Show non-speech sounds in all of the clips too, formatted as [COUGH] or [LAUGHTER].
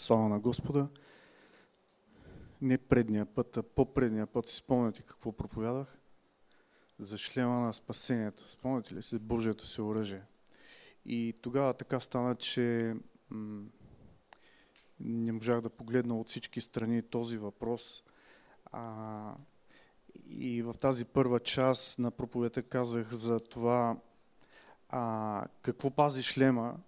Слава на Господа! Не предния път, а по-предния път си спомняте какво проповядах? За шлема на спасението. Спомняте ли си Божието си оръжие? И тогава така стана, че не можах да погледна от всички страни този въпрос. А, и в тази първа част на проповедта казах за това а, какво пази шлема,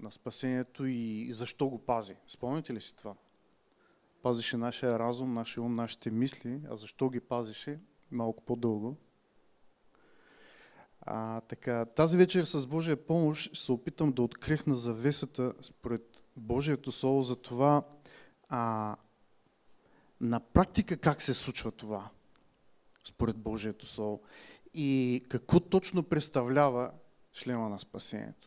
на спасението и защо го пази. Спомняте ли си това? Пазише нашия разум, нашия ум, нашите мисли, а защо ги пазише? Малко по-дълго. А, така, тази вечер с Божия помощ се опитам да открехна завесата според Божието Слово за това а, на практика как се случва това според Божието Слово и какво точно представлява шлема на спасението.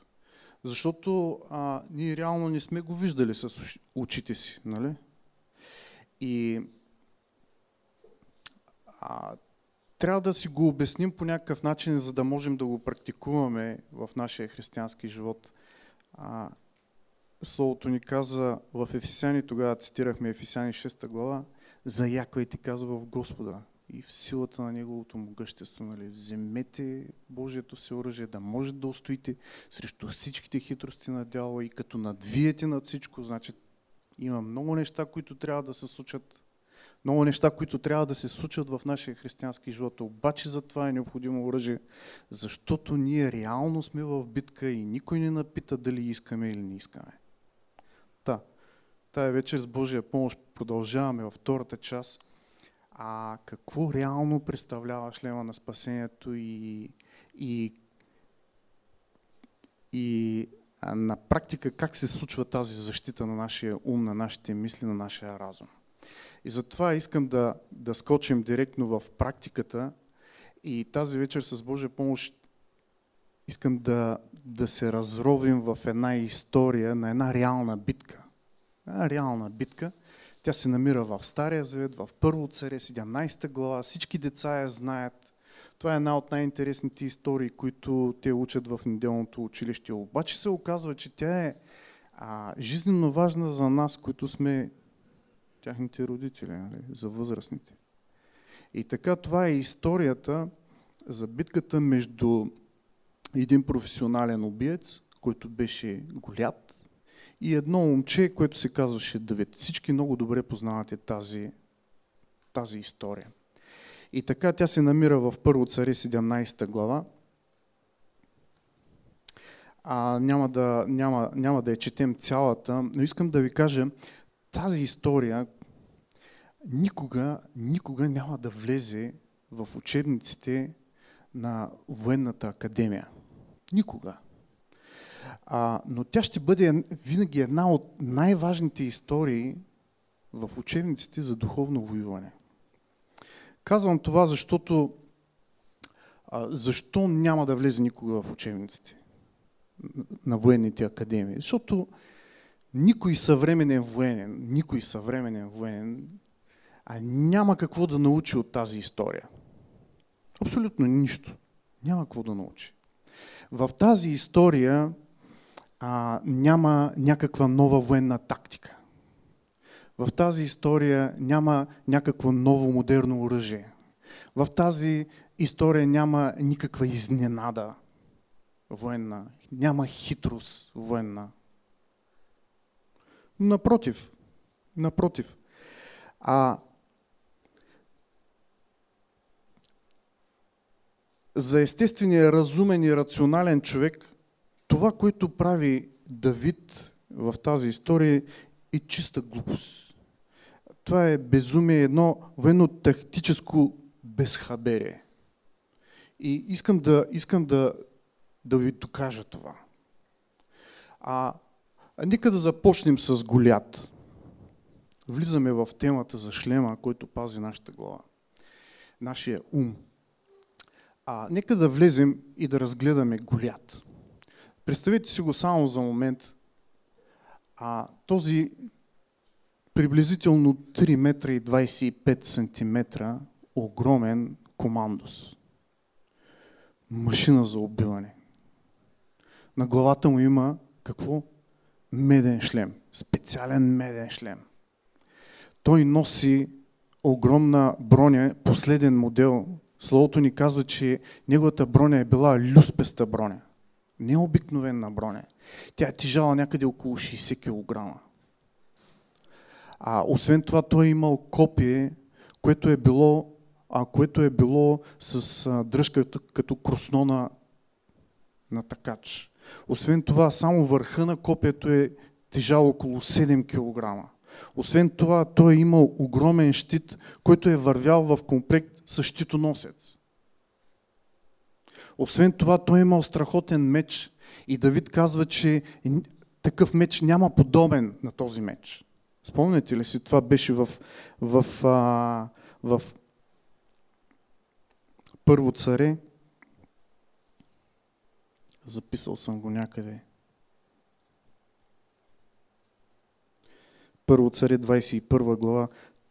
Защото а, ние реално не сме го виждали с очите си. Нали? И а, трябва да си го обясним по някакъв начин, за да можем да го практикуваме в нашия християнски живот. А, Словото ни каза в Ефесяни, тогава цитирахме Ефесяни 6 глава, за яко и ти казва в Господа и в силата на Неговото могъщество. Нали? Вземете Божието си оръжие, да може да устоите срещу всичките хитрости на дявола и като надвиете над всичко, значи има много неща, които трябва да се случат. Много неща, които трябва да се случат в нашия християнски живот. Обаче за това е необходимо оръжие, защото ние реално сме в битка и никой не напита дали искаме или не искаме. Та, тая вечер с Божия помощ продължаваме във втората част – а какво реално представлява шлема на спасението и, и, и на практика как се случва тази защита на нашия ум, на нашите мисли, на нашия разум. И затова искам да, да скочим директно в практиката и тази вечер с Божия помощ искам да, да се разровим в една история на една реална битка. Една реална битка – тя се намира в Стария Завет, в Първо царе, 17 глава. Всички деца я знаят. Това е една от най-интересните истории, които те учат в неделното училище. Обаче се оказва, че тя е а, жизненно важна за нас, които сме тяхните родители, нали? за възрастните. И така това е историята за битката между един професионален убиец, който беше Голят, и едно момче, което се казваше Давид. Всички много добре познавате тази, тази история. И така тя се намира в Първо царе 17 глава. А, няма, да, няма, няма да я четем цялата, но искам да ви кажа, тази история никога, никога няма да влезе в учебниците на военната академия. Никога. А, но тя ще бъде винаги една от най-важните истории в учебниците за духовно воюване. Казвам това, защото а, защо няма да влезе никога в учебниците на военните академии? Защото никой съвременен военен, никой съвременен военен а няма какво да научи от тази история. Абсолютно нищо. Няма какво да научи. В тази история а, няма някаква нова военна тактика. В тази история няма някакво ново модерно оръжие. В тази история няма никаква изненада военна, няма хитрост военна. Напротив, напротив. А за естествения разумен и рационален човек това, което прави Давид в тази история е чиста глупост. Това е безумие, едно военно-тактическо безхаберие. И искам да, искам да, да ви докажа това. А, а нека да започнем с Голят. Влизаме в темата за шлема, който пази нашата глава. Нашия ум. А, нека да влезем и да разгледаме Голят. Представете си го само за момент. А, този приблизително 3 метра и 25 сантиметра огромен командос. Машина за убиване. На главата му има какво? меден шлем. Специален меден шлем. Той носи огромна броня, последен модел. Словото ни казва, че неговата броня е била люспеста броня. Не обикновена броня. Тя е тежала някъде около 60 кг. А освен това, той е имал копие, което е било, а, което е било с а, дръжка като, като кросно на, на такач. Освен това, само върха на копието е тежал около 7 кг. Освен това, той е имал огромен щит, който е вървял в комплект с щитоносец. Освен това, той е имал страхотен меч. И Давид казва, че такъв меч няма подобен на този меч. Спомняте ли си, това беше в, в, а, в Първо царе. Записал съм го някъде. Първо царе 21 глава,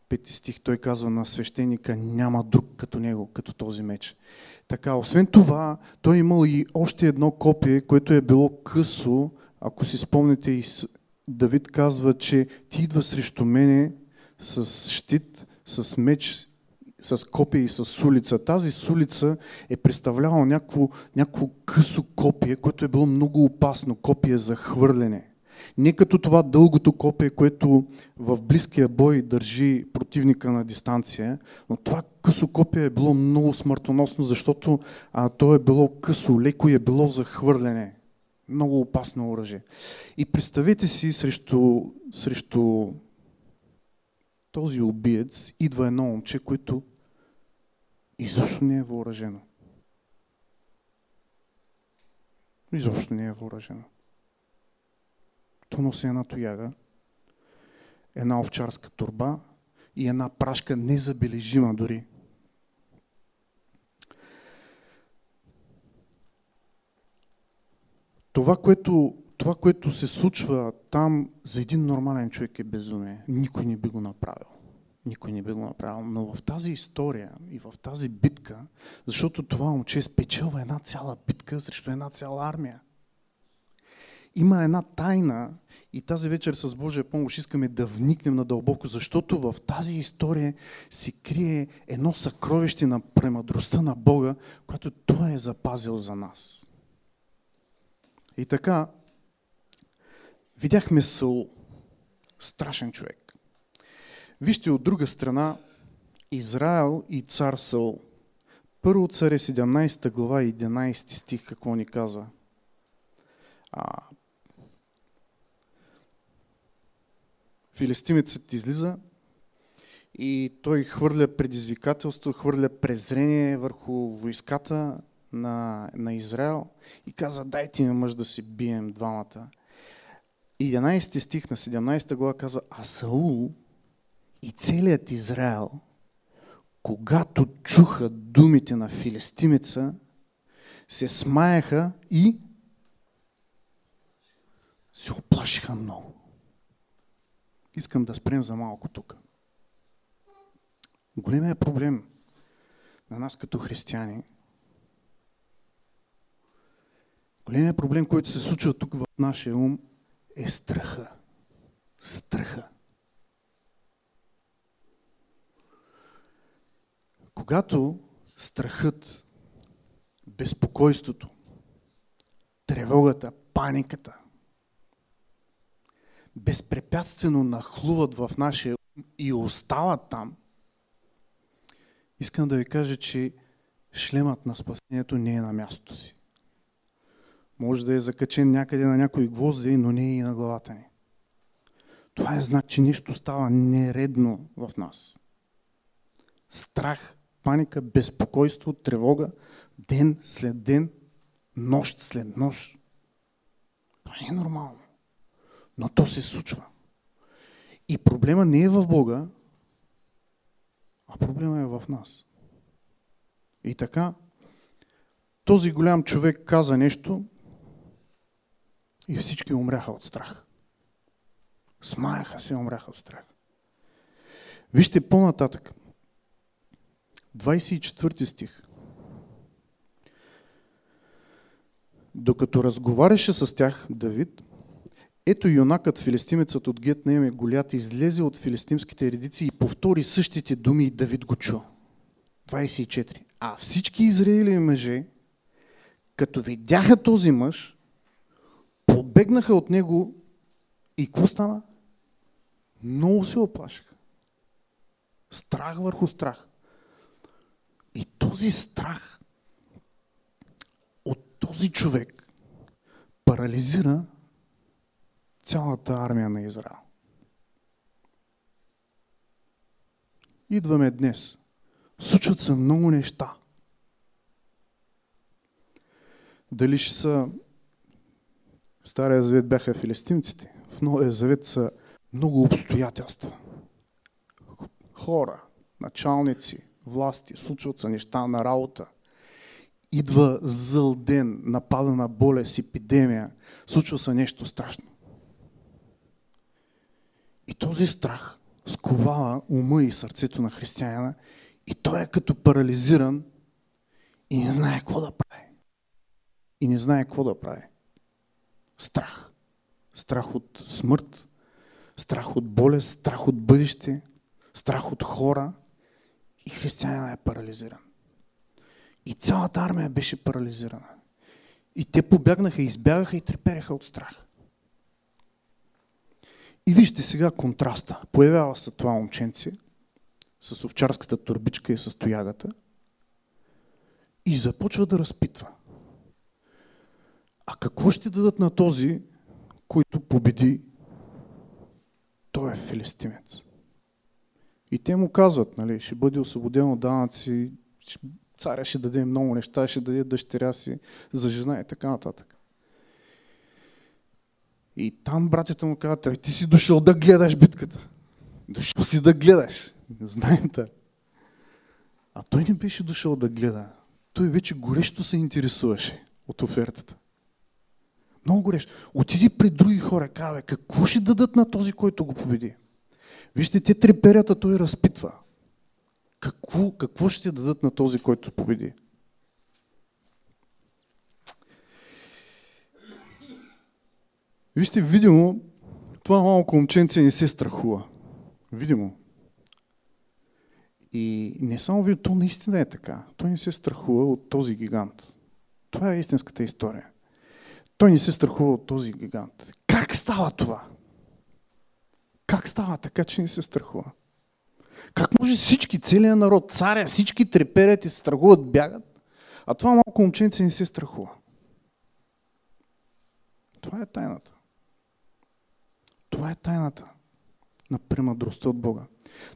5 стих, той казва на свещеника, няма друг като него, като този меч. Така, освен това, той е имал и още едно копие, което е било късо, ако си спомните, Давид казва, че ти идва срещу мене с щит, с меч, с копие и с сулица. Тази сулица е представлявала някакво, някакво късо копие, което е било много опасно, копие за хвърлене. Не като това дългото копие, което в близкия бой държи противника на дистанция, но това късо копие е било много смъртоносно, защото а, то е било късо, леко е било за хвърляне. Много опасно оръжие. И представете си срещу, срещу този убиец идва едно момче, което изобщо не е въоръжено. Изобщо не е въоръжено. То носи една тояга, една овчарска турба и една прашка незабележима дори. Това което, това, което се случва там за един нормален човек е безумие. Никой не би го направил. Никой не би го направил. Но в тази история и в тази битка, защото това момче спечелва една цяла битка срещу една цяла армия има една тайна и тази вечер с Божия помощ искаме да вникнем надълбоко, защото в тази история се крие едно съкровище на премъдростта на Бога, което Той е запазил за нас. И така, видяхме Саул, страшен човек. Вижте от друга страна Израел и цар Саул. Първо царе 17 глава 11 стих какво ни казва. Филистимецът излиза и той хвърля предизвикателство, хвърля презрение върху войската на, на Израел и каза, дайте ми мъж да си бием двамата. 11 стих на 17 глава каза, а Саул и целият Израел, когато чуха думите на филистимеца, се смаяха и се оплашиха много. Искам да спрем за малко тук. Големият проблем на нас като християни, големият проблем, който се случва тук в нашия ум, е страха. Страха. Когато страхът, безпокойството, тревогата, паниката безпрепятствено нахлуват в нашия и остават там, искам да ви кажа, че шлемът на спасението не е на мястото си. Може да е закачен някъде на някои гвозди, но не е и на главата ни. Това е знак, че нещо става нередно в нас. Страх, паника, безпокойство, тревога, ден след ден, нощ след нощ. Това не е нормално. Но то се случва. И проблема не е в Бога, а проблема е в нас. И така, този голям човек каза нещо и всички умряха от страх. Смаяха се, умряха от страх. Вижте по-нататък. 24 стих. Докато разговаряше с тях Давид, Ето юнакът филистимецът от Гет на име Голят излезе от филистимските редици и повтори същите думи и Давид го чу. 24. А всички израили мъже, като видяха този мъж, побегнаха от него и какво стана? Много се оплашиха. Страх върху страх. И този страх от този човек парализира цялата армия на Израел. Идваме днес. Случват се много неща. Дали ще са в Стария Завет бяха филистимците, в Новия Завет са много обстоятелства. Хора, началници, власти, случват се неща на работа. Идва зъл ден, напада на болест, епидемия, случва се нещо страшно. Този страх сковава ума и сърцето на християнина и той е като парализиран и не знае какво да прави. И не знае какво да прави. Страх. Страх от смърт, страх от болест, страх от бъдеще, страх от хора и християнина е парализиран. И цялата армия беше парализирана. И те побягнаха, избягаха и трепереха от страх. И вижте сега контраста. Появява се това момченце с овчарската турбичка и с тоягата и започва да разпитва. А какво ще дадат на този, който победи? Той е филистимец. И те му казват, нали, ще бъде освободен от данъци, царя ще даде много неща, ще даде дъщеря си за жена и така нататък. И там братята му казват, ти си дошъл да гледаш битката. Дошъл си да гледаш. Знаем те. А той не беше дошъл да гледа. Той вече горещо се интересуваше от офертата. Много горещо. Отиди при други хора, казва, какво ще дадат на този, който го победи? Вижте, те треперят, а той разпитва. Какво, какво ще дадат на този, който победи? Вижте, видимо, това малко момченце не се страхува. Видимо. И не само ви, то наистина е така. Той не се страхува от този гигант. Това е истинската история. Той не се страхува от този гигант. Как става това? Как става така, че не се страхува? Как може всички, целият народ, царя, всички треперят и се страхуват, бягат, а това малко момченце не се страхува? Това е тайната. Това е тайната на премъдростта от Бога.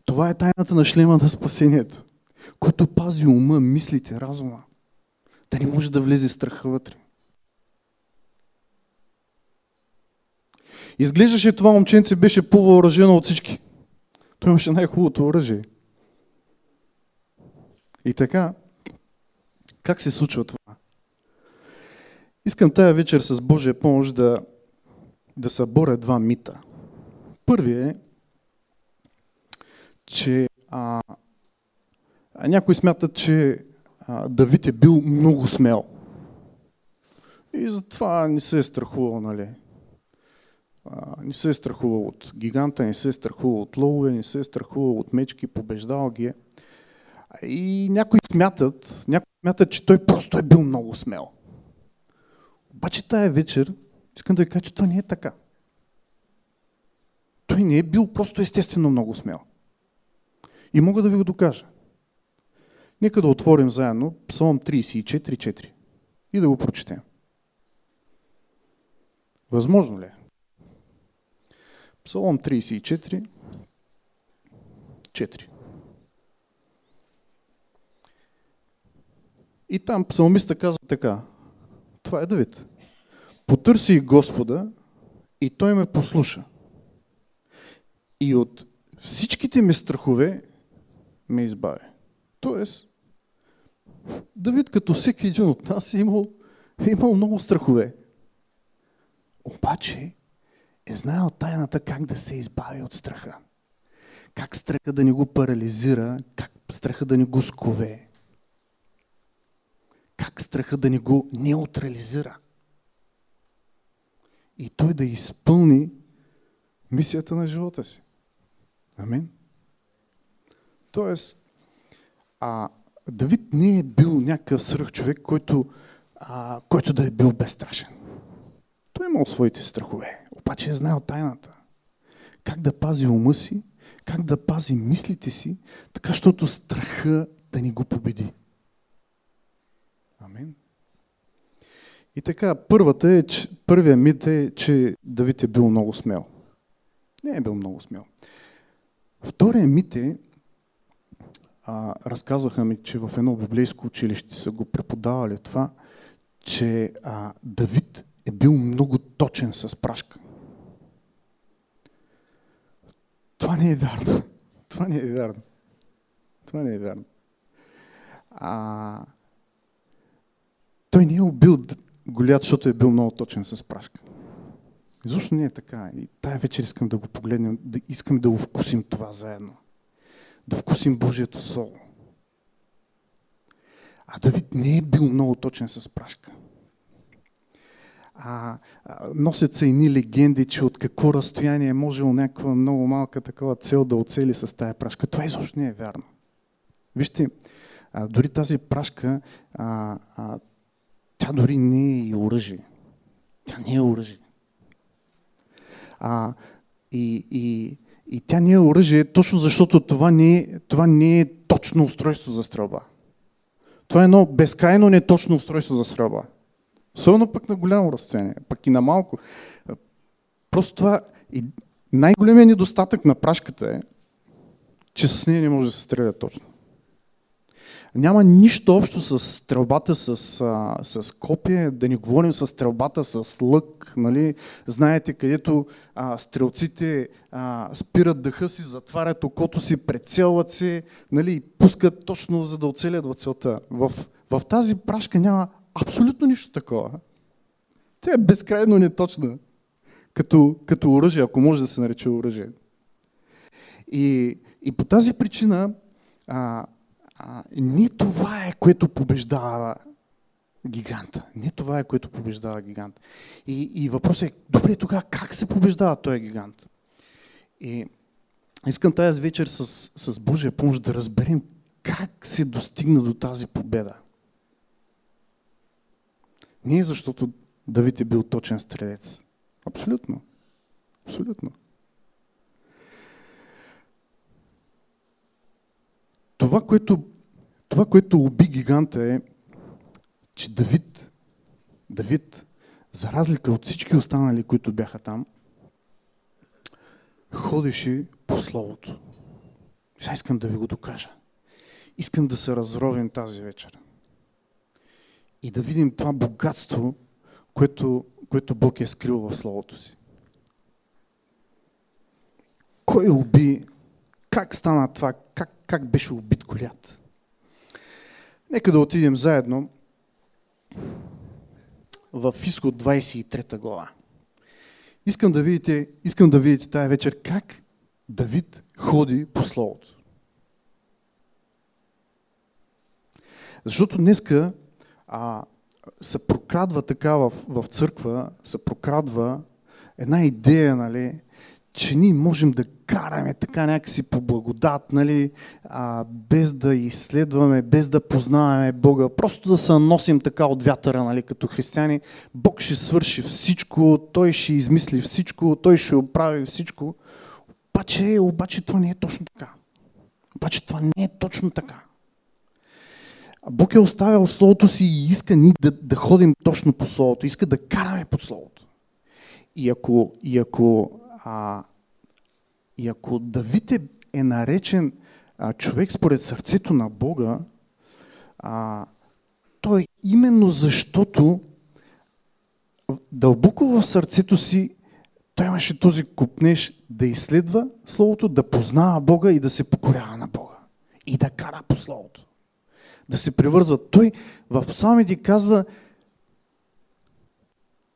Това е тайната на шлема на спасението, който пази ума, мислите, разума. Да не може да влезе страха вътре. Изглеждаше това момченце беше по-въоръжено от всички. Той имаше най-хубавото оръжие. И така, как се случва това? Искам тая вечер с Божия помощ да, да съборя два мита. Първият е, че а, някои смятат, че а, Давид е бил много смел. И затова не се е страхувал, нали? А, не се е страхувал от гиганта, не се е страхувал от ловове, не се е страхувал от мечки, побеждал ги. Е. И някои смятат, някои смятат, че той просто е бил много смел. Обаче тая вечер искам да ви кажа, че това не е така. Той не е бил просто естествено много смел. И мога да ви го докажа. Нека да отворим заедно Псалом 34.4 и да го прочетем. Възможно ли е? Псалом 34, 4. И там псалмиста казва така. Това е Давид. Потърси Господа и той ме послуша. И от всичките ми страхове ме избави. Тоест, Давид, като всеки един от нас, е имал, е имал много страхове. Обаче е знаел тайната как да се избави от страха. Как страха да ни го парализира, как страха да ни го скове. Как страха да ни го неутрализира. и той да изпълни мисията на живота си. Амин. Тоест, а, Давид не е бил някакъв свръх човек, който, а, който да е бил безстрашен. Той е имал своите страхове, обаче е знаел тайната. Как да пази ума си, как да пази мислите си, така, защото страха да ни го победи. Амин. И така, първата е, че, първият мит е, че Давид е бил много смел. Не е бил много смел. Вторият мит е, а, разказваха ми, че в едно библейско училище са го преподавали това, че а, Давид е бил много точен с прашка. Това не е вярно. [LAUGHS] Това не е вярно. Това не е вярно. А, той не е убил Голят, защото е бил много точен с прашка. Изобщо не е така. И тая вечер искам да го погледнем, да искам да го вкусим това заедно. Да вкусим Божието Слово. А Давид не е бил много точен с прашка. А, а, носят се едни легенди, че от какво разстояние е можел някаква много малка такава цел да оцели с тая прашка. Това изобщо не е вярно. Вижте, а, дори тази прашка, а, а, тя дори не е и оръжие. Тя не е оръжие. А, и, и, и тя не е оръжие, точно защото това не, е, това не е точно устройство за стрелба. Това е едно безкрайно неточно устройство за стрелба. Особено пък на голямо разстояние, пък и на малко. Просто това най-големият недостатък на прашката е, че с нея не може да се стреля точно няма нищо общо с стрелбата с, с копие, да не говорим с стрелбата с лък. Нали? Знаете, където а, стрелците а, спират дъха си, затварят окото си, прецелват се нали? и пускат точно за да оцелят в целта. В, в тази прашка няма абсолютно нищо такова. Тя е безкрайно неточна. Като, като оръжие, ако може да се нарече оръжие. И, и по тази причина а, не това е, което побеждава гиганта. Не това е, което побеждава гигант. И, и въпросът е, добре, тогава как се побеждава този гигант? И искам тази вечер с, с Божия помощ да разберем как се достигна до тази победа. Не защото Давид е бил точен стрелец. Абсолютно. Абсолютно. Това, което това, което уби гиганта е, че Давид, Давид, за разлика от всички останали, които бяха там, ходеше по Словото. Сега искам да ви го докажа. Искам да се разровим тази вечер. И да видим това богатство, което, което Бог е скрил в Словото си. Кой уби? Как стана това? Как, как беше убит Голят? Нека да отидем заедно в Изход 23 глава. Искам да видите, искам да видите тая вечер как Давид ходи по Словото. Защото днеска а, се прокрадва така в, в църква, се прокрадва една идея, нали, че ние можем да караме така някакси по благодат, нали, а, без да изследваме, без да познаваме Бога, просто да се носим така от вятъра, нали, като християни. Бог ще свърши всичко, Той ще измисли всичко, Той ще оправи всичко. Обаче, обаче това не е точно така. Обаче това не е точно така. Бог е оставил Словото си и иска ни да, да ходим точно по Словото, иска да караме под Словото. И ако, и ако а, и ако Давид е, е наречен а, човек според сърцето на Бога, а, той именно защото дълбоко в сърцето си той имаше този купнеж да изследва Словото, да познава Бога и да се покорява на Бога. И да кара по Словото. Да се превързва. Той в псалмите казва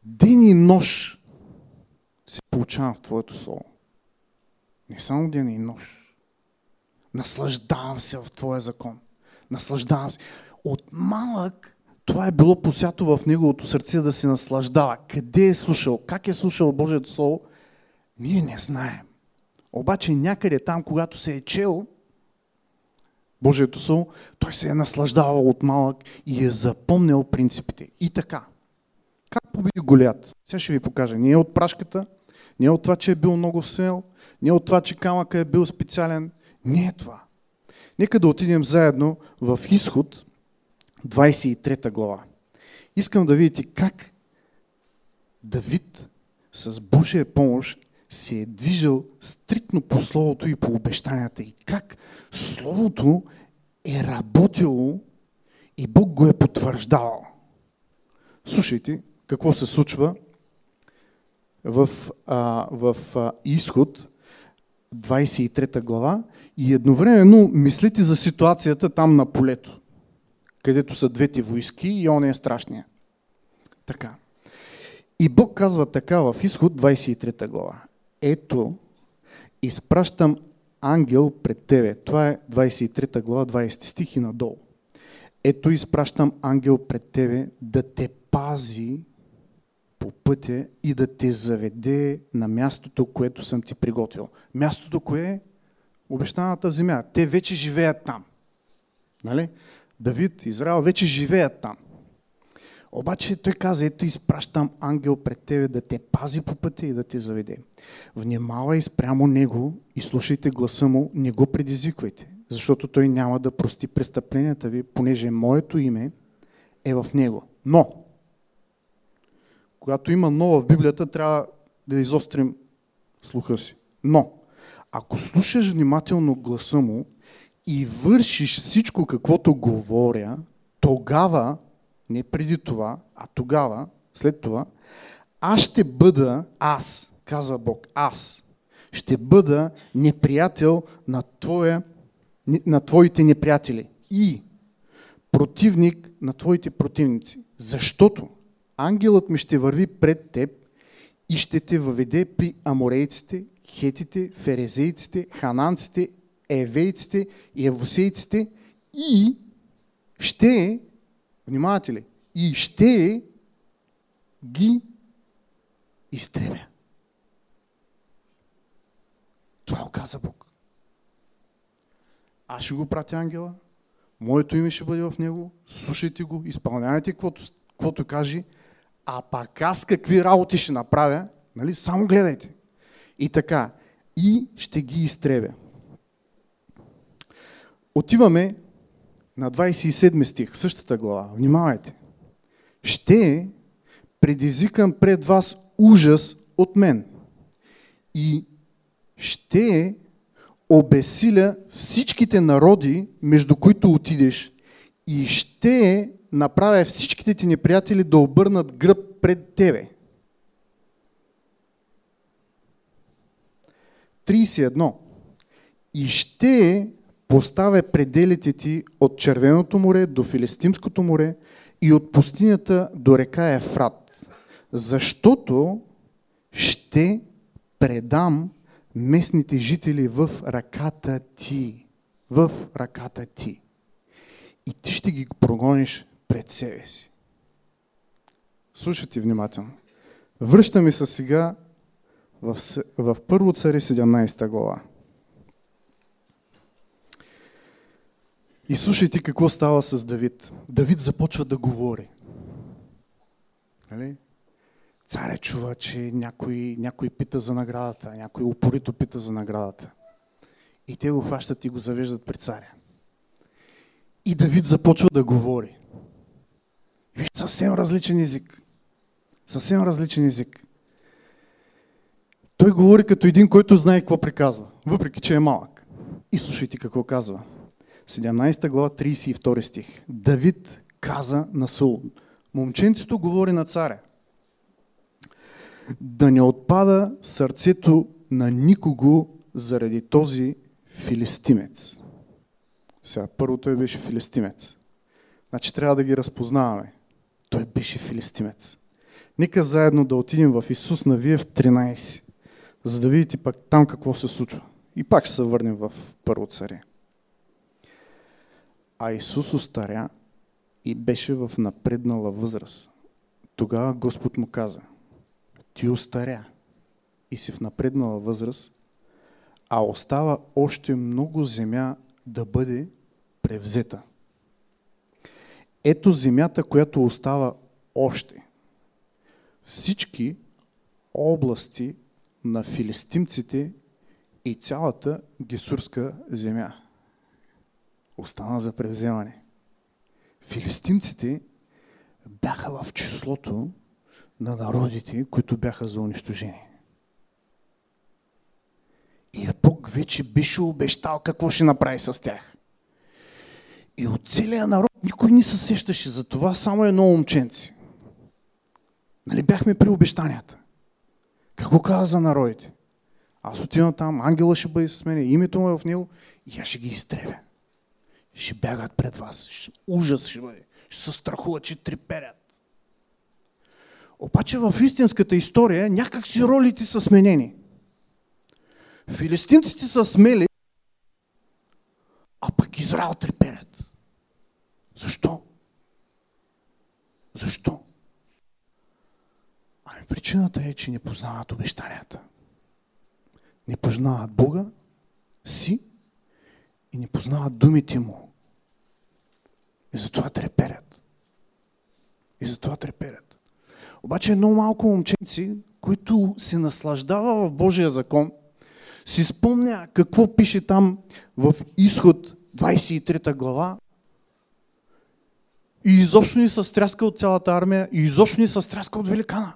ден и нощ се получавам в Твоето Слово. Не само ден и нощ. Наслаждавам се в Твоя закон. Наслаждавам се. От малък това е било посято в неговото сърце да се наслаждава. Къде е слушал? Как е слушал Божието Слово? Ние не знаем. Обаче някъде там, когато се е чел Божието Слово, той се е наслаждавал от малък и е запомнил принципите. И така. Как победи Голят? Сега ще ви покажа. Не е от прашката, не е от това, че е бил много смел, не от това, че камъка е бил специален. Не е това. Нека да отидем заедно в изход, 23 глава. Искам да видите как Давид с Божия помощ се е движил стрикно по Словото и по обещанията и как Словото е работило и Бог го е потвърждавал. Слушайте какво се случва в, а, в а, изход 23 глава и едновременно мислите за ситуацията там на полето където са двете войски и он е страшния. Така. И Бог казва така в изход 23 глава. Ето, изпращам ангел пред тебе. Това е 23 глава, 20 стих и надолу. Ето изпращам ангел пред тебе да те пази по пътя и да те заведе на мястото, което съм ти приготвил. Мястото, кое е? Обещаната земя. Те вече живеят там. Нали? Давид, Израел вече живеят там. Обаче той каза, ето изпращам ангел пред тебе да те пази по пътя и да те заведе. Внимавай спрямо него и слушайте гласа му, не го предизвиквайте, защото той няма да прости престъпленията ви, понеже моето име е в него. Но, когато има но в Библията, трябва да изострим слуха си. Но, ако слушаш внимателно гласа му и вършиш всичко каквото говоря, тогава, не преди това, а тогава, след това, аз ще бъда, аз, каза Бог, аз, ще бъда неприятел на, твоя, на твоите неприятели и противник на твоите противници. Защото ангелът ми ще върви пред теб и ще те въведе при аморейците, хетите, ферезейците, хананците, евейците и евусейците и ще, внимавате ли, и ще ги изтребя. Това оказа Бог. Аз ще го пратя ангела, моето име ще бъде в него, слушайте го, изпълнявайте каквото, каквото каже, а пак аз какви работи ще направя, нали, само гледайте. И така, и ще ги изтребя. Отиваме на 27 стих, същата глава. Внимавайте. Ще предизвикам пред вас ужас от мен и ще обесиля всичките народи, между които отидеш и ще направя всичките ти неприятели да обърнат гръб пред тебе. 31. И ще поставя пределите ти от Червеното море до Филистимското море и от пустинята до река Ефрат, защото ще предам местните жители в ръката ти. В ръката ти. И ти ще ги прогониш пред себе си. Слушайте внимателно. Връщаме се сега в, в Първо царе 17 глава. И слушайте какво става с Давид. Давид започва да говори. Нали? Царя чува, че някой, някой пита за наградата, някой упорито пита за наградата. И те го хващат и го завеждат при царя. И Давид започва да говори. Виж, съвсем различен език. Съвсем различен език. Той говори като един, който знае какво приказва, въпреки че е малък. И слушайте какво казва. 17 глава, 32 стих. Давид каза на Саул. Момченцето говори на царя. Да не отпада сърцето на никого заради този филистимец. Сега, първо той беше филистимец. Значи трябва да ги разпознаваме. Той беше филистимец. Нека заедно да отидем в Исус на Виев 13, за да видите пак там какво се случва. И пак ще се върнем в първо царе. А Исус остаря и беше в напреднала възраст. Тогава Господ му каза, ти остаря и си в напреднала възраст, а остава още много земя да бъде превзета. Ето земята, която остава още. Всички области на филистимците и цялата гесурска земя остана за превземане. Филистимците бяха в числото на народите, които бяха за унищожение. И Бог вече беше обещал какво ще направи с тях. И от целия народ никой не се сещаше за това, само едно момченце. Нали бяхме при обещанията. Какво каза за народите? Аз отивам там, ангела ще бъде с мен, името му е в него и аз ще ги изтребя. Ще бягат пред вас. Ужас ще бъде. Ще се страхуват, че треперят. Обаче в истинската история някак си ролите са сменени. Филистимците са смели, а пък Израел треперят. Защо? Защо? Ами причината е, че не познават обещанията. Не познават Бога си и не познават думите Му. И затова треперят. И затова треперят. Обаче едно малко момченци, които се наслаждава в Божия закон, си спомня какво пише там в изход 23 глава и изобщо ни се стряска от цялата армия и изобщо ни се стряска от великана.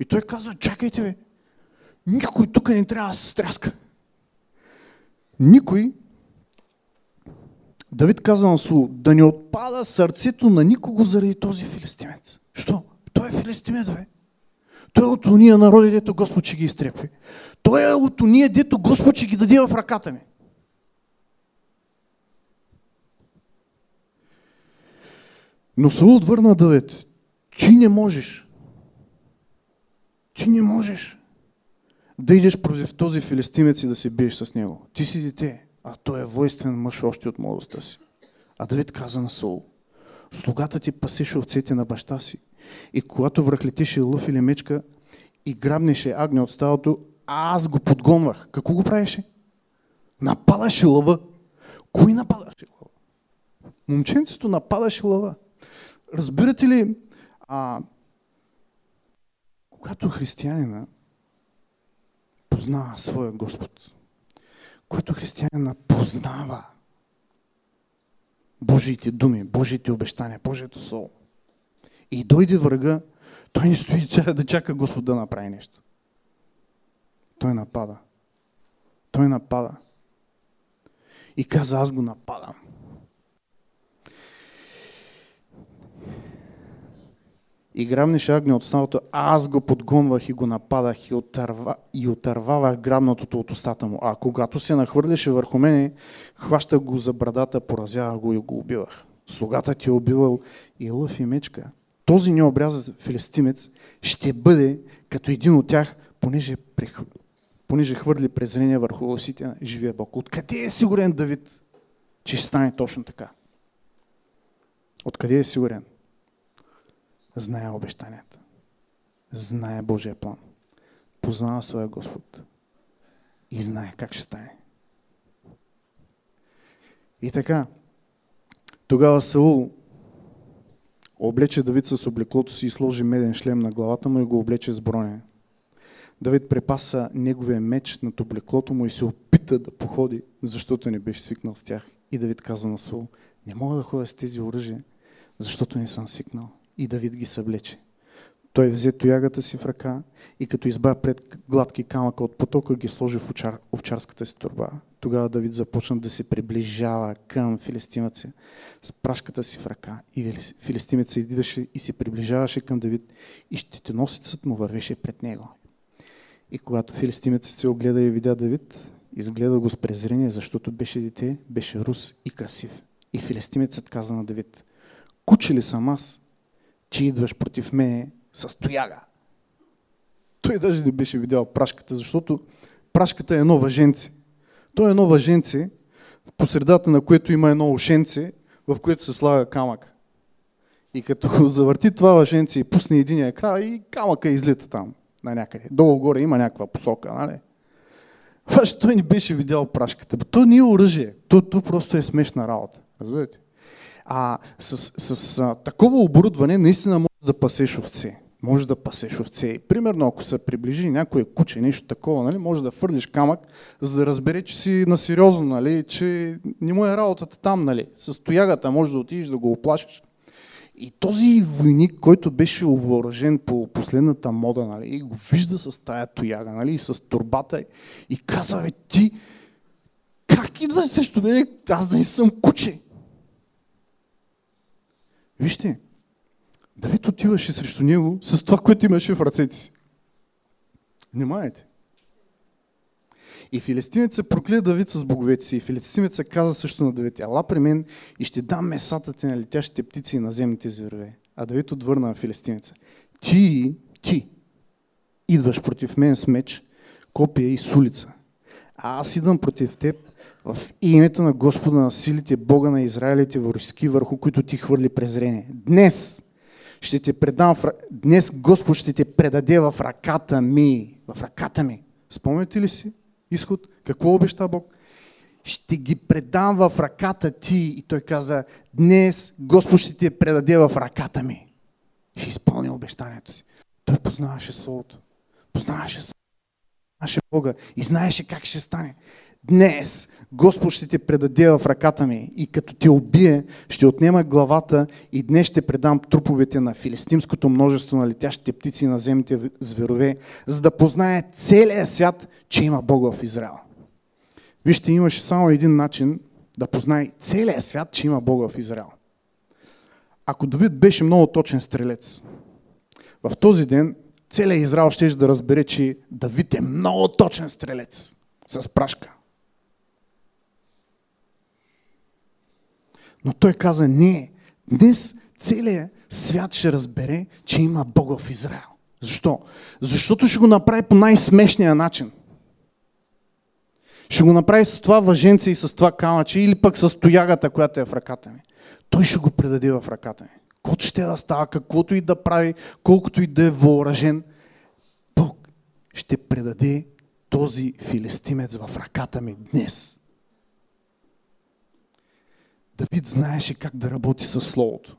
И той казва, чакайте ви, никой тук не трябва да се стряска. Никой, Давид каза на Сул, да не отпада сърцето на никого заради този филистимец. Що? Той е филистимец, бе. Той е от уния народи, дето Господ ще ги изтрепи. Той е от уния, дето Господ ще ги даде в ръката ми. Но Саул отвърна Давид. Ти не можеш. Ти не можеш да идеш против този филистимец и да се биеш с него. Ти си дете, а той е войствен мъж още от младостта си. А Давид каза на Саул, слугата ти пасеше овцете на баща си. И когато връхлетеше лъв или мечка и грабнеше агне от стадото, аз го подгонвах. Какво го правеше? Нападаше лъва. Кой нападаше лъва? Момченцето нападаше лъва. Разбирате ли, а, когато християнина познава своя Господ, когато християнина познава Божиите думи, Божиите обещания, Божието Слово, и дойде врага, той не стои да чака Господ да направи нещо. Той напада. Той напада. И каза, аз го нападам. И грабнеше агне от станото, аз го подгонвах и го нападах и, отърва, и отървавах грабнатото от устата му. А когато се нахвърляше върху мене, хващах го за брадата, поразявах го и го убивах. Слугата ти е убивал и лъв и мечка. Този необрязан филистимец ще бъде като един от тях, понеже, понеже хвърли презрение върху осите на живия Бог. Откъде е сигурен Давид, че ще стане точно така? Откъде е сигурен? Знае обещанията. Знае Божия план. Познава своя Господ. И знае как ще стане. И така, тогава Саул облече Давид с облеклото си и сложи меден шлем на главата му и го облече с броня. Давид препаса неговия меч над облеклото му и се опита да походи, защото не беше свикнал с тях. И Давид каза на Саул, не мога да ходя с тези оръжия, защото не съм свикнал и Давид ги съблече. Той взе тоягата си в ръка и като изба пред гладки камъка от потока, ги сложи в овчар, овчарската си турба. Тогава Давид започна да се приближава към филистимеца с прашката си в ръка. И филистимеца идваше и се приближаваше към Давид и щитоносецът му вървеше пред него. И когато филистимецът се огледа и видя Давид, изгледа го с презрение, защото беше дете, беше рус и красив. И филистимецът каза на Давид, куче ли съм аз, че идваш против мене с тояга. Той даже не беше видял прашката, защото прашката е едно въженце. То е едно въженце, по средата на което има едно ушенце, в което се слага камък. И като [LAUGHS] завърти това въженце и пусне единия край, и камъка излита там на някъде. Долу-горе има някаква посока, нали? Обаче той не беше видял прашката. То не е оръжие. То, то просто е смешна работа. Разбирате? А с, с, с такова оборудване наистина може да пасеш овце. Може да пасеш овце. Примерно, ако се приближи някое куче, нещо такова, нали, може да фърлиш камък, за да разбере, че си на сериозно, нали, че не му е работата там. Нали. С тоягата може да отидеш да го оплашиш. И този войник, който беше овъоръжен по последната мода, нали, го вижда с тая тояга, нали, с турбата и казва, бе, ти, как идваш срещу мен? Аз да не съм куче. Вижте, Давид отиваше срещу него с това, което имаше в ръцете си. Внимайте. И филистимец се прокля Давид с боговете си. И филистимец се каза също на Давид, ала при мен и ще дам месата ти на летящите птици и на земните зверове. А Давид отвърна на филистимеца. Ти, ти, идваш против мен с меч, копия и сулица. А аз идвам против теб в името на Господа на силите, Бога на Израилите войски, върху които ти хвърли презрение. Днес ще те предам, в... днес Господ ще те предаде в ръката ми. В ръката ми. Спомняте ли си? изход. Какво обеща Бог? Ще ги предам в ръката ти. И той каза, днес Господ ще ти предаде в ръката ми. Ще изпълни обещанието си. Той познаваше Словото. Познаваше Знаеше Бога и знаеше как ще стане. Днес Господ ще те предаде в ръката ми и като те убие, ще отнема главата и днес ще предам труповете на филистимското множество на летящите птици и на земните зверове, за да познае целия свят, че има Бога в Израел. Вижте, имаше само един начин да познае целия свят, че има Бога в Израел. Ако Давид беше много точен стрелец, в този ден целият Израел ще да разбере, че Давид е много точен стрелец с прашка. Но той каза, не, днес целият свят ще разбере, че има Бог в Израел. Защо? Защото ще го направи по най-смешния начин. Ще го направи с това въженце и с това камъче или пък с тоягата, която е в ръката ми. Той ще го предаде в ръката ми. Каквото ще да става, каквото и да прави, колкото и да е въоръжен, Бог ще предаде този филистимец в ръката ми днес. Давид знаеше как да работи с Словото.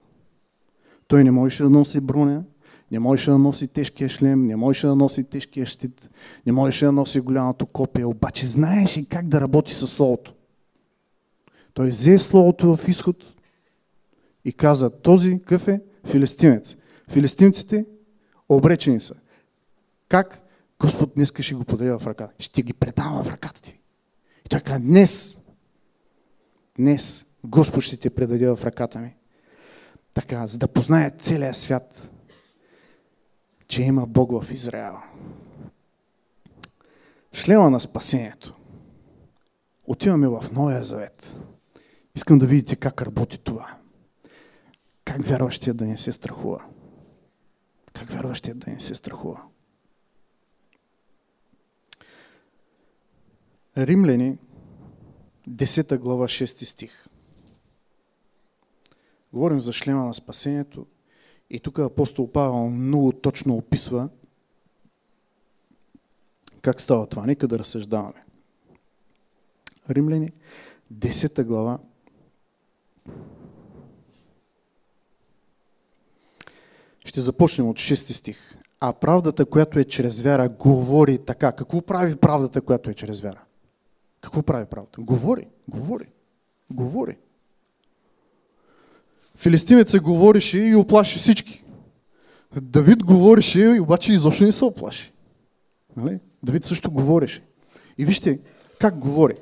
Той не можеше да носи броня, не можеше да носи тежкия шлем, не можеше да носи тежкия щит, не можеше да носи голямото копие, обаче знаеше как да работи с Словото. Той взе Словото в изход и каза, този къв е филистимец. Филистимците обречени са. Как? Господ днес ще го подаде в ръката. Ще ги предава в ръката ти. И той каза, днес, днес Господ ще те предаде в ръката ми. Така, за да познае целия свят, че има Бог в Израел. Шлема на спасението. Отиваме в Новия Завет. Искам да видите как работи това. Как вярващия да не се страхува. Как вярващия да не се страхува. Римляни, 10 глава, 6 стих. Говорим за шлема на спасението и тук апостол Павел много точно описва как става това. Нека да разсъждаваме. Римляни, 10 глава, Ще започнем от 6 стих. А правдата, която е чрез вяра, говори така. Какво прави правдата, която е чрез вяра? Какво прави правдата? Говори, говори, говори. Филистимеца говореше и оплаши всички. Давид говореше обаче изобщо не се оплаши. Нали? Давид също говореше. И вижте как говори.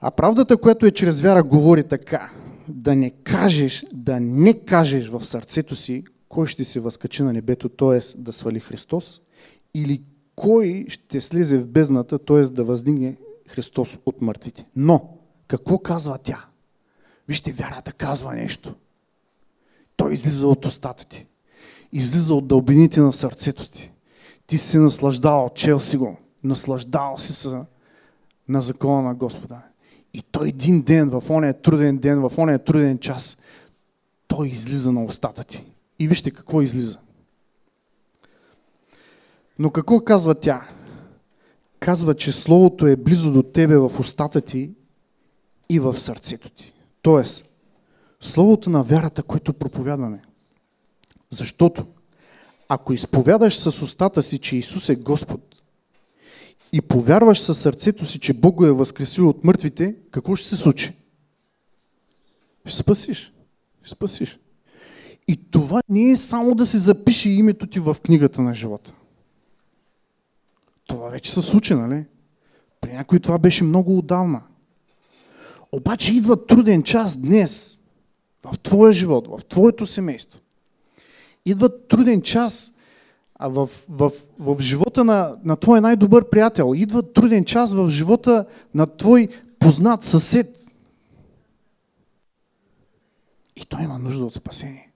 А правдата, която е чрез вяра, говори така. Да не кажеш, да не кажеш в сърцето си, кой ще се възкачи на небето, т.е. да свали Христос, или кой ще слезе в бездната, т.е. да въздигне Христос от мъртвите. Но, какво казва тя? Вижте, вярата казва нещо. Той излиза от устата ти. Излиза от дълбините на сърцето ти. Ти си наслаждавал, чел си го, наслаждавал си се на закона на Господа. И той един ден, в ония труден ден, в ония труден час, той излиза на устата ти. И вижте какво излиза. Но какво казва тя? Казва, че Словото е близо до тебе в устата ти и в сърцето ти. Тоест, Словото на вярата, което проповядваме. Защото, ако изповядаш с устата си, че Исус е Господ, и повярваш със сърцето си, че Бог го е възкресил от мъртвите, какво ще се случи? Ще спасиш. Ще спасиш. И това не е само да се запише името ти в книгата на живота. Това вече се случи, нали? При някой това беше много отдавна. Обаче идва труден час днес в твоя живот, в твоето семейство. Идва труден час в, в, в живота на, на твой най-добър приятел. Идва труден час в живота на твой познат съсед. И той има нужда от спасение.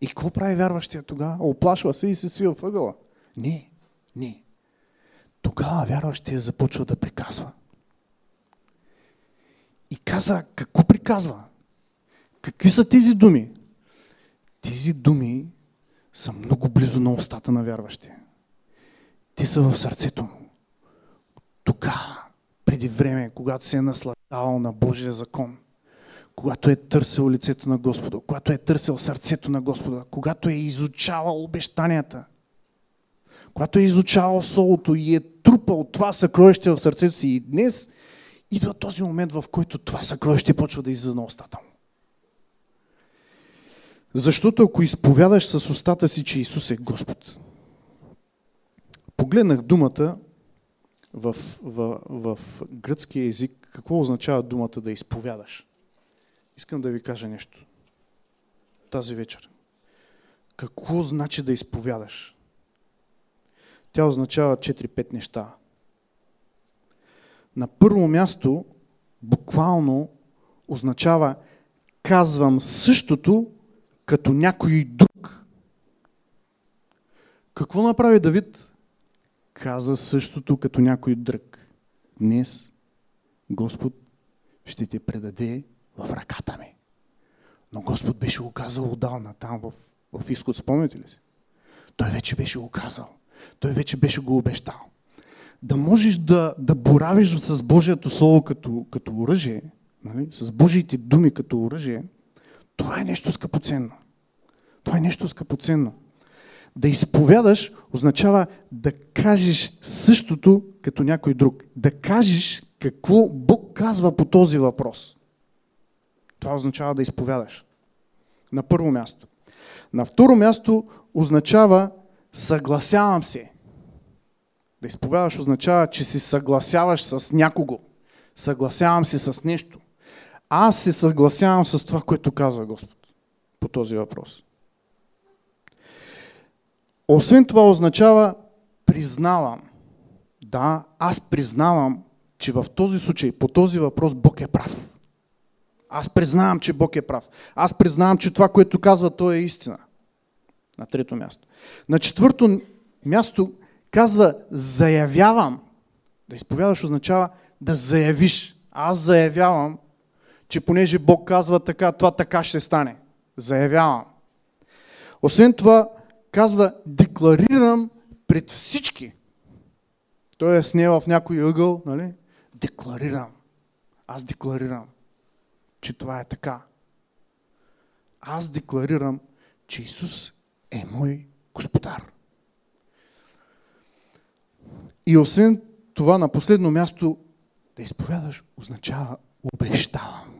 И какво прави вярващия тогава? Оплашва се и се свива въгъла. Не, не. Тогава вярващия започва да приказва. И каза, какво приказва? Какви са тези думи? Тези думи са много близо на устата на вярващия. Те са в сърцето му. Тогава, преди време, когато се е насладавал на Божия закон, когато е търсил лицето на Господа, когато е търсил сърцето на Господа, когато е изучавал обещанията, когато е изучавал солото и е трупал това съкровище в сърцето си и днес идва този момент, в който това съкровище почва да излиза на устата му. Защото ако изповядаш с устата си, че Исус е Господ, погледнах думата в, в, в гръцкия език, какво означава думата да изповядаш. Искам да ви кажа нещо тази вечер. Какво значи да изповядаш? Тя означава 4-5 неща. На първо място, буквално означава казвам същото, като някой друг. Какво направи Давид? Каза същото като някой друг. Днес Господ ще те предаде в ръката ми. Но Господ беше го казал отдавна там в, в изход. Спомняте ли си? Той вече беше го казал. Той вече беше го обещал. Да можеш да, да боравиш с Божието Слово като, като оръжие, нали? с Божиите думи като оръжие, това е нещо скъпоценно. Това е нещо скъпоценно. Да изповядаш означава да кажеш същото като някой друг. Да кажеш какво Бог казва по този въпрос. Това означава да изповядаш. На първо място. На второ място означава съгласявам се. Да изповядаш означава, че се съгласяваш с някого. Съгласявам се с нещо. Аз се съгласявам с това, което казва Господ по този въпрос. Освен това означава признавам. Да, аз признавам, че в този случай, по този въпрос Бог е прав. Аз признавам, че Бог е прав. Аз признавам, че това, което казва Той е истина. На трето място. На четвърто място казва заявявам. Да изповядаш означава да заявиш. Аз заявявам, че понеже Бог казва така, това така ще стане. Заявявам. Освен това, казва, декларирам пред всички. Той е снел в някой ъгъл, нали? Декларирам. Аз декларирам, че това е така. Аз декларирам, че Исус е мой господар. И освен това, на последно място, да изповядаш означава обещавам.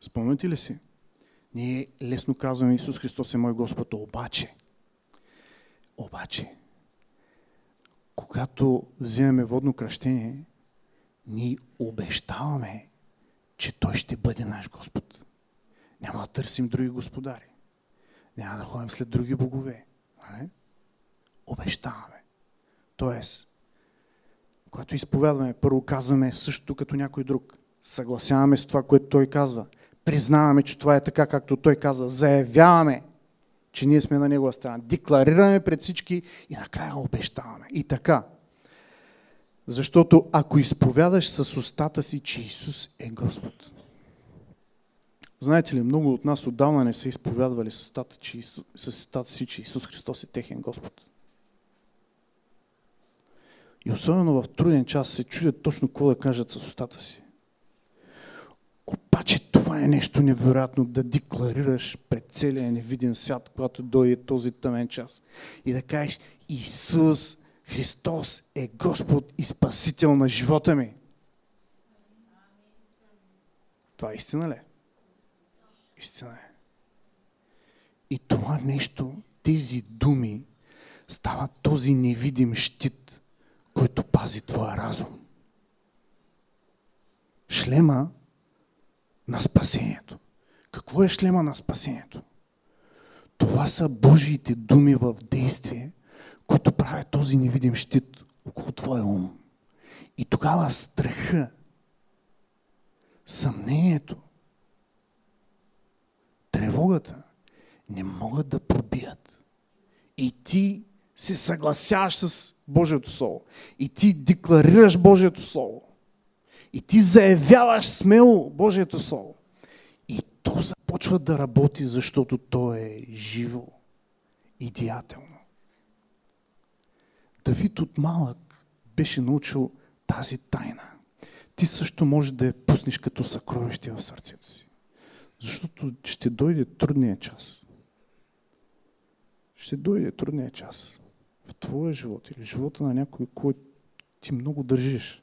Спомняте ли си? Ние лесно казваме Исус Христос е мой Господ, обаче, обаче, когато вземем водно кръщение, ние обещаваме, че Той ще бъде наш Господ. Няма да търсим други господари. Няма да ходим след други богове. Не? Обещаваме. Тоест, когато изповядваме, първо казваме същото като някой друг. Съгласяваме с това, което Той казва – признаваме, че това е така, както той каза, заявяваме, че ние сме на негова страна, декларираме пред всички и накрая обещаваме. И така. Защото ако изповядаш с устата си, че Исус е Господ, Знаете ли, много от нас отдавна не са изповядвали с устата, че Исус, с устата си, че Исус Христос е техен Господ. И особено в труден час се чудят точно какво да кажат с устата си. Обаче това е нещо невероятно да декларираш пред целия невидим свят, когато дойде този тъмен час. И да кажеш, Исус Христос е Господ и Спасител на живота ми. Това е истина ли? Истина е. И това нещо, тези думи, става този невидим щит, който пази твоя разум. Шлема на спасението. Какво е шлема на спасението? Това са Божиите думи в действие, които правят този невидим щит около твоя ум. И тогава страха, съмнението, тревогата не могат да пробият. И ти се съгласяваш с Божието Слово. И ти декларираш Божието Слово. И ти заявяваш смело Божието Слово. И то започва да работи, защото то е живо и деятелно. Давид от малък беше научил тази тайна. Ти също можеш да я пуснеш като съкровище в сърцето си. Защото ще дойде трудния час. Ще дойде трудния час в твоя живот или живота на някой, който ти много държиш.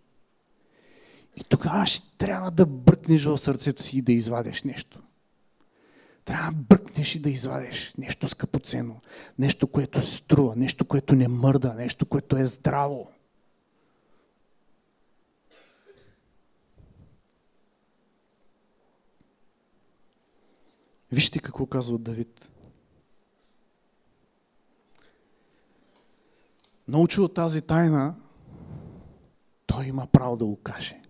И тогава ще трябва да бръкнеш в сърцето си и да извадеш нещо. Трябва да бръкнеш и да извадеш нещо скъпоценно. Нещо, което струва, нещо, което не мърда, нещо, което е здраво. Вижте какво казва Давид. Научил тази тайна, той има право да го каже.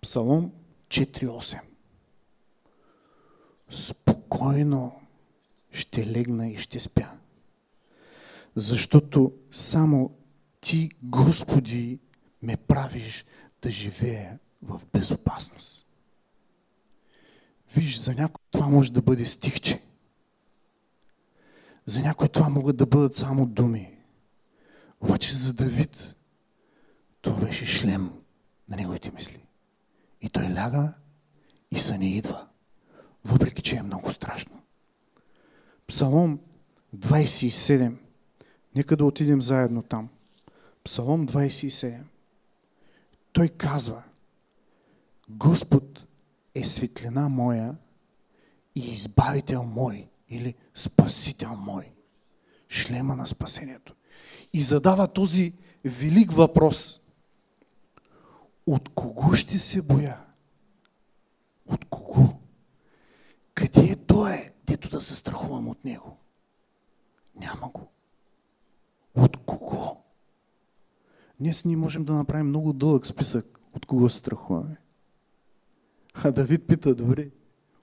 Псалом 4.8 Спокойно ще легна и ще спя. Защото само Ти, Господи, ме правиш да живея в безопасност. Виж, за някой това може да бъде стихче. За някой това могат да бъдат само думи. Обаче за Давид това беше шлем на неговите мисли. И той ляга и са не идва. Въпреки, че е много страшно. Псалом 27. Нека да отидем заедно там. Псалом 27. Той казва, Господ е светлина моя и избавител мой или спасител мой. Шлема на спасението. И задава този велик въпрос. От кого ще се боя? От кого? Къде е той, дето да се страхувам от него? Няма го. От кого? Днес ние можем да направим много дълъг списък от кого се страхуваме. А Давид пита, добре,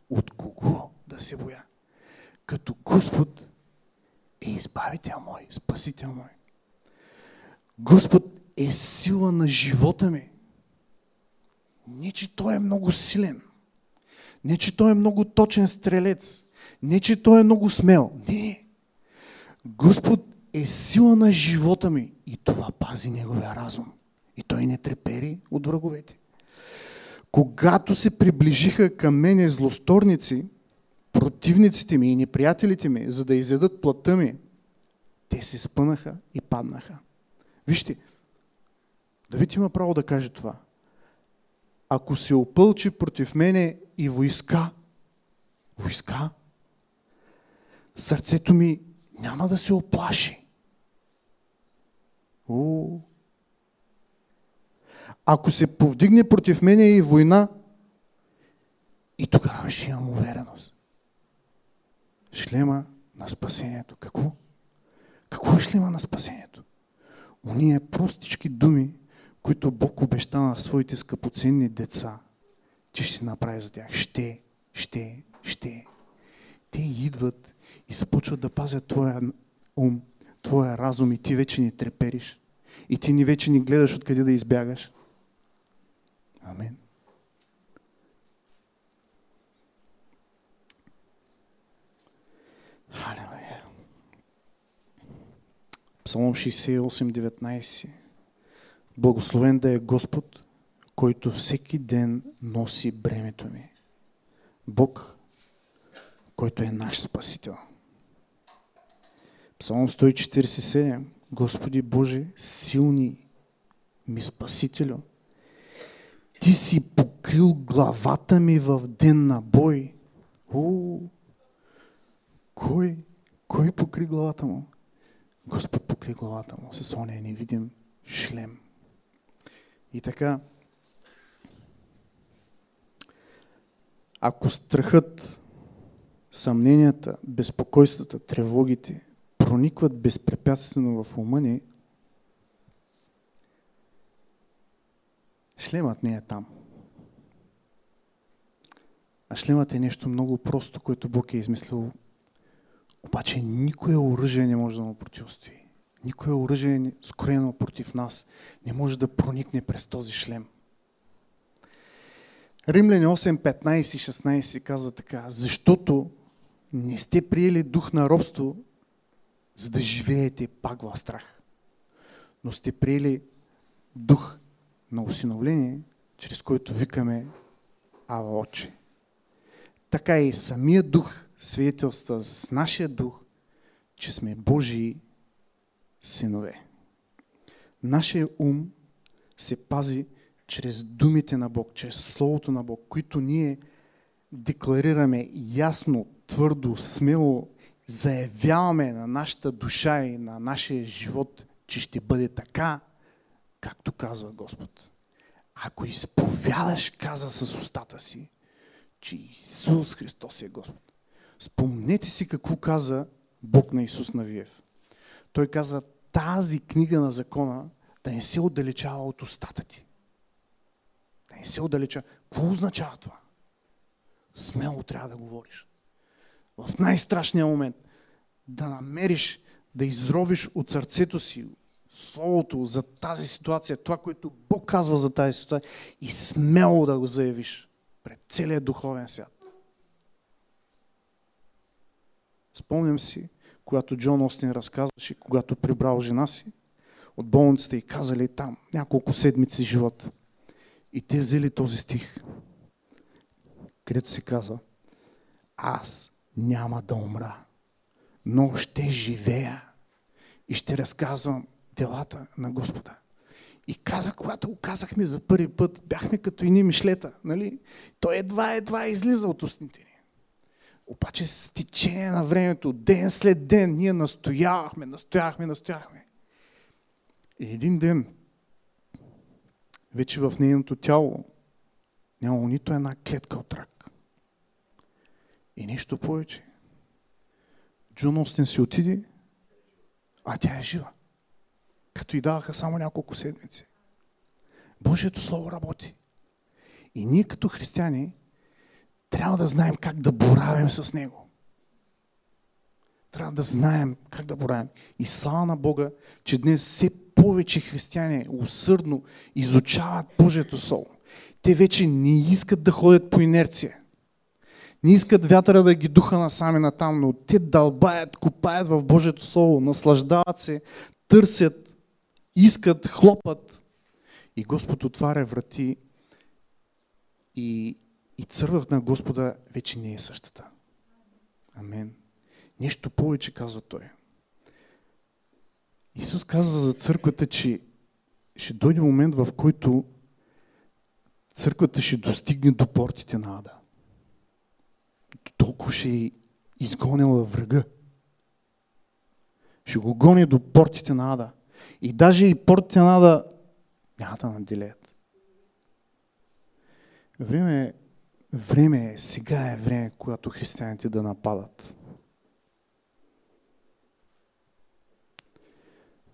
от кого да се боя? Като Господ е избавител мой, спасител мой. Господ е сила на живота ми. Не, че Той е много силен. Не, че Той е много точен стрелец. Не, че Той е много смел. Не. Господ е сила на живота ми. И това пази Неговия разум. И Той не трепери от враговете. Когато се приближиха към мене злосторници, противниците ми и неприятелите ми, за да изядат плътта ми, те се спънаха и паднаха. Вижте, Давид има право да каже това. Ако се опълчи против мене и войска, войска, сърцето ми няма да се оплаши. О, ако се повдигне против мене и война, и тогава ще имам увереност. Шлема на спасението. Какво? Какво е шлема на спасението? Уния простички думи, които Бог обеща на своите скъпоценни деца, че ще направи за тях. Ще, ще, ще. Те идват и започват да пазят твоя ум, твоя разум и ти вече не трепериш. И ти ни вече не гледаш откъде да избягаш. Амен. Халелуя. Псалом 68, Благословен да е Господ, който всеки ден носи бремето ми. Бог, който е наш Спасител. Псалом 147. Господи Боже, силни ми Спасителю, Ти си покрил главата ми в ден на бой. О, кой, кой покри главата му? Господ покри главата му с ония невидим шлем. И така, ако страхът, съмненията, безпокойствата, тревогите проникват безпрепятствено в ума ни, шлемът не е там. А шлемът е нещо много просто, което Бог е измислил. Обаче никое оръжие не може да му противостои. Никое оръжие, скроено против нас, не може да проникне през този шлем. Римляни 8, 15 16 казва така, защото не сте приели дух на робство, за да живеете пак в страх. Но сте приели дух на усиновление, чрез който викаме Ава Отче. Така и самия дух свидетелства с нашия дух, че сме Божии синове. Нашия ум се пази чрез думите на Бог, чрез Словото на Бог, които ние декларираме ясно, твърдо, смело, заявяваме на нашата душа и на нашия живот, че ще бъде така, както казва Господ. Ако изповядаш, каза с устата си, че Исус Христос е Господ. Спомнете си какво каза Бог на Исус Навиев. Той казва, тази книга на закона да не се отдалечава от устата ти. Да не се отдалечава. Какво означава това? Смело трябва да говориш. В най-страшния момент да намериш, да изровиш от сърцето си Словото за тази ситуация, това, което Бог казва за тази ситуация и смело да го заявиш пред целият духовен свят. Спомням си, когато Джон Остин разказваше, когато прибрал жена си от болницата и казали там няколко седмици живот. И те взели този стих, където се казва Аз няма да умра, но ще живея и ще разказвам делата на Господа. И каза, когато го казахме за първи път, бяхме като ини мишлета. Нали? Той едва, едва излиза от устните ни. Обаче с течение на времето, ден след ден, ние настоявахме, настояхме, настояхме. И един ден, вече в нейното тяло, няма нито една клетка от рак. И нещо повече. Джон Остин си отиде, а тя е жива като и даваха само няколко седмици. Божието Слово работи. И ние като християни трябва да знаем как да боравим с Него. Трябва да знаем как да боравим. И слава на Бога, че днес все повече християни усърдно изучават Божието Слово. Те вече не искат да ходят по инерция. Не искат вятъра да ги духа насами натам, но те дълбаят, купаят в Божието Слово, наслаждават се, търсят искат, хлопат. И Господ отваря врати и, и цървът на Господа вече не е същата. Амен. Нещо повече казва Той. Исус казва за църквата, че ще дойде момент, в който църквата ще достигне до портите на Ада. Толкова ще е изгонила врага. Ще го гони до портите на Ада. И даже и портите на да няма да наделят. Време е, време е, сега е време, когато християните да нападат.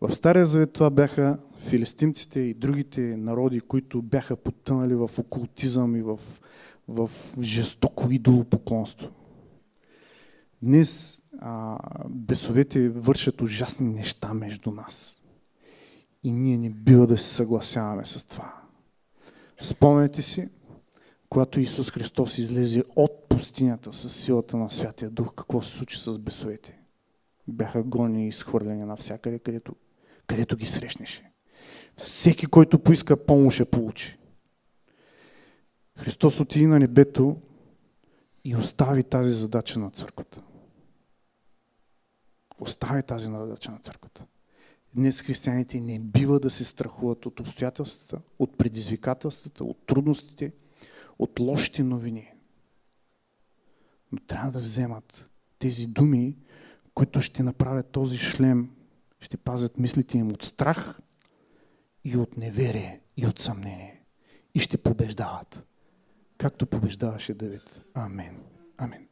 В Стария Завет това бяха филистимците и другите народи, които бяха потънали в окултизъм и в, в жестоко идолопоклонство. Днес а, бесовете вършат ужасни неща между нас. И ние не бива да се съгласяваме с това. Спомняте си, когато Исус Христос излезе от пустинята с силата на Святия Дух, какво се случи с бесовете? Бяха гони и изхвърлени навсякъде, където, където ги срещнеше. Всеки, който поиска помощ, я получи. Христос отиде на небето и остави тази задача на църквата. Остави тази задача на църквата. Днес християните не бива да се страхуват от обстоятелствата, от предизвикателствата, от трудностите, от лошите новини. Но трябва да вземат тези думи, които ще направят този шлем, ще пазят мислите им от страх и от неверие и от съмнение. И ще побеждават, както побеждаваше Давид. Амен. Амен.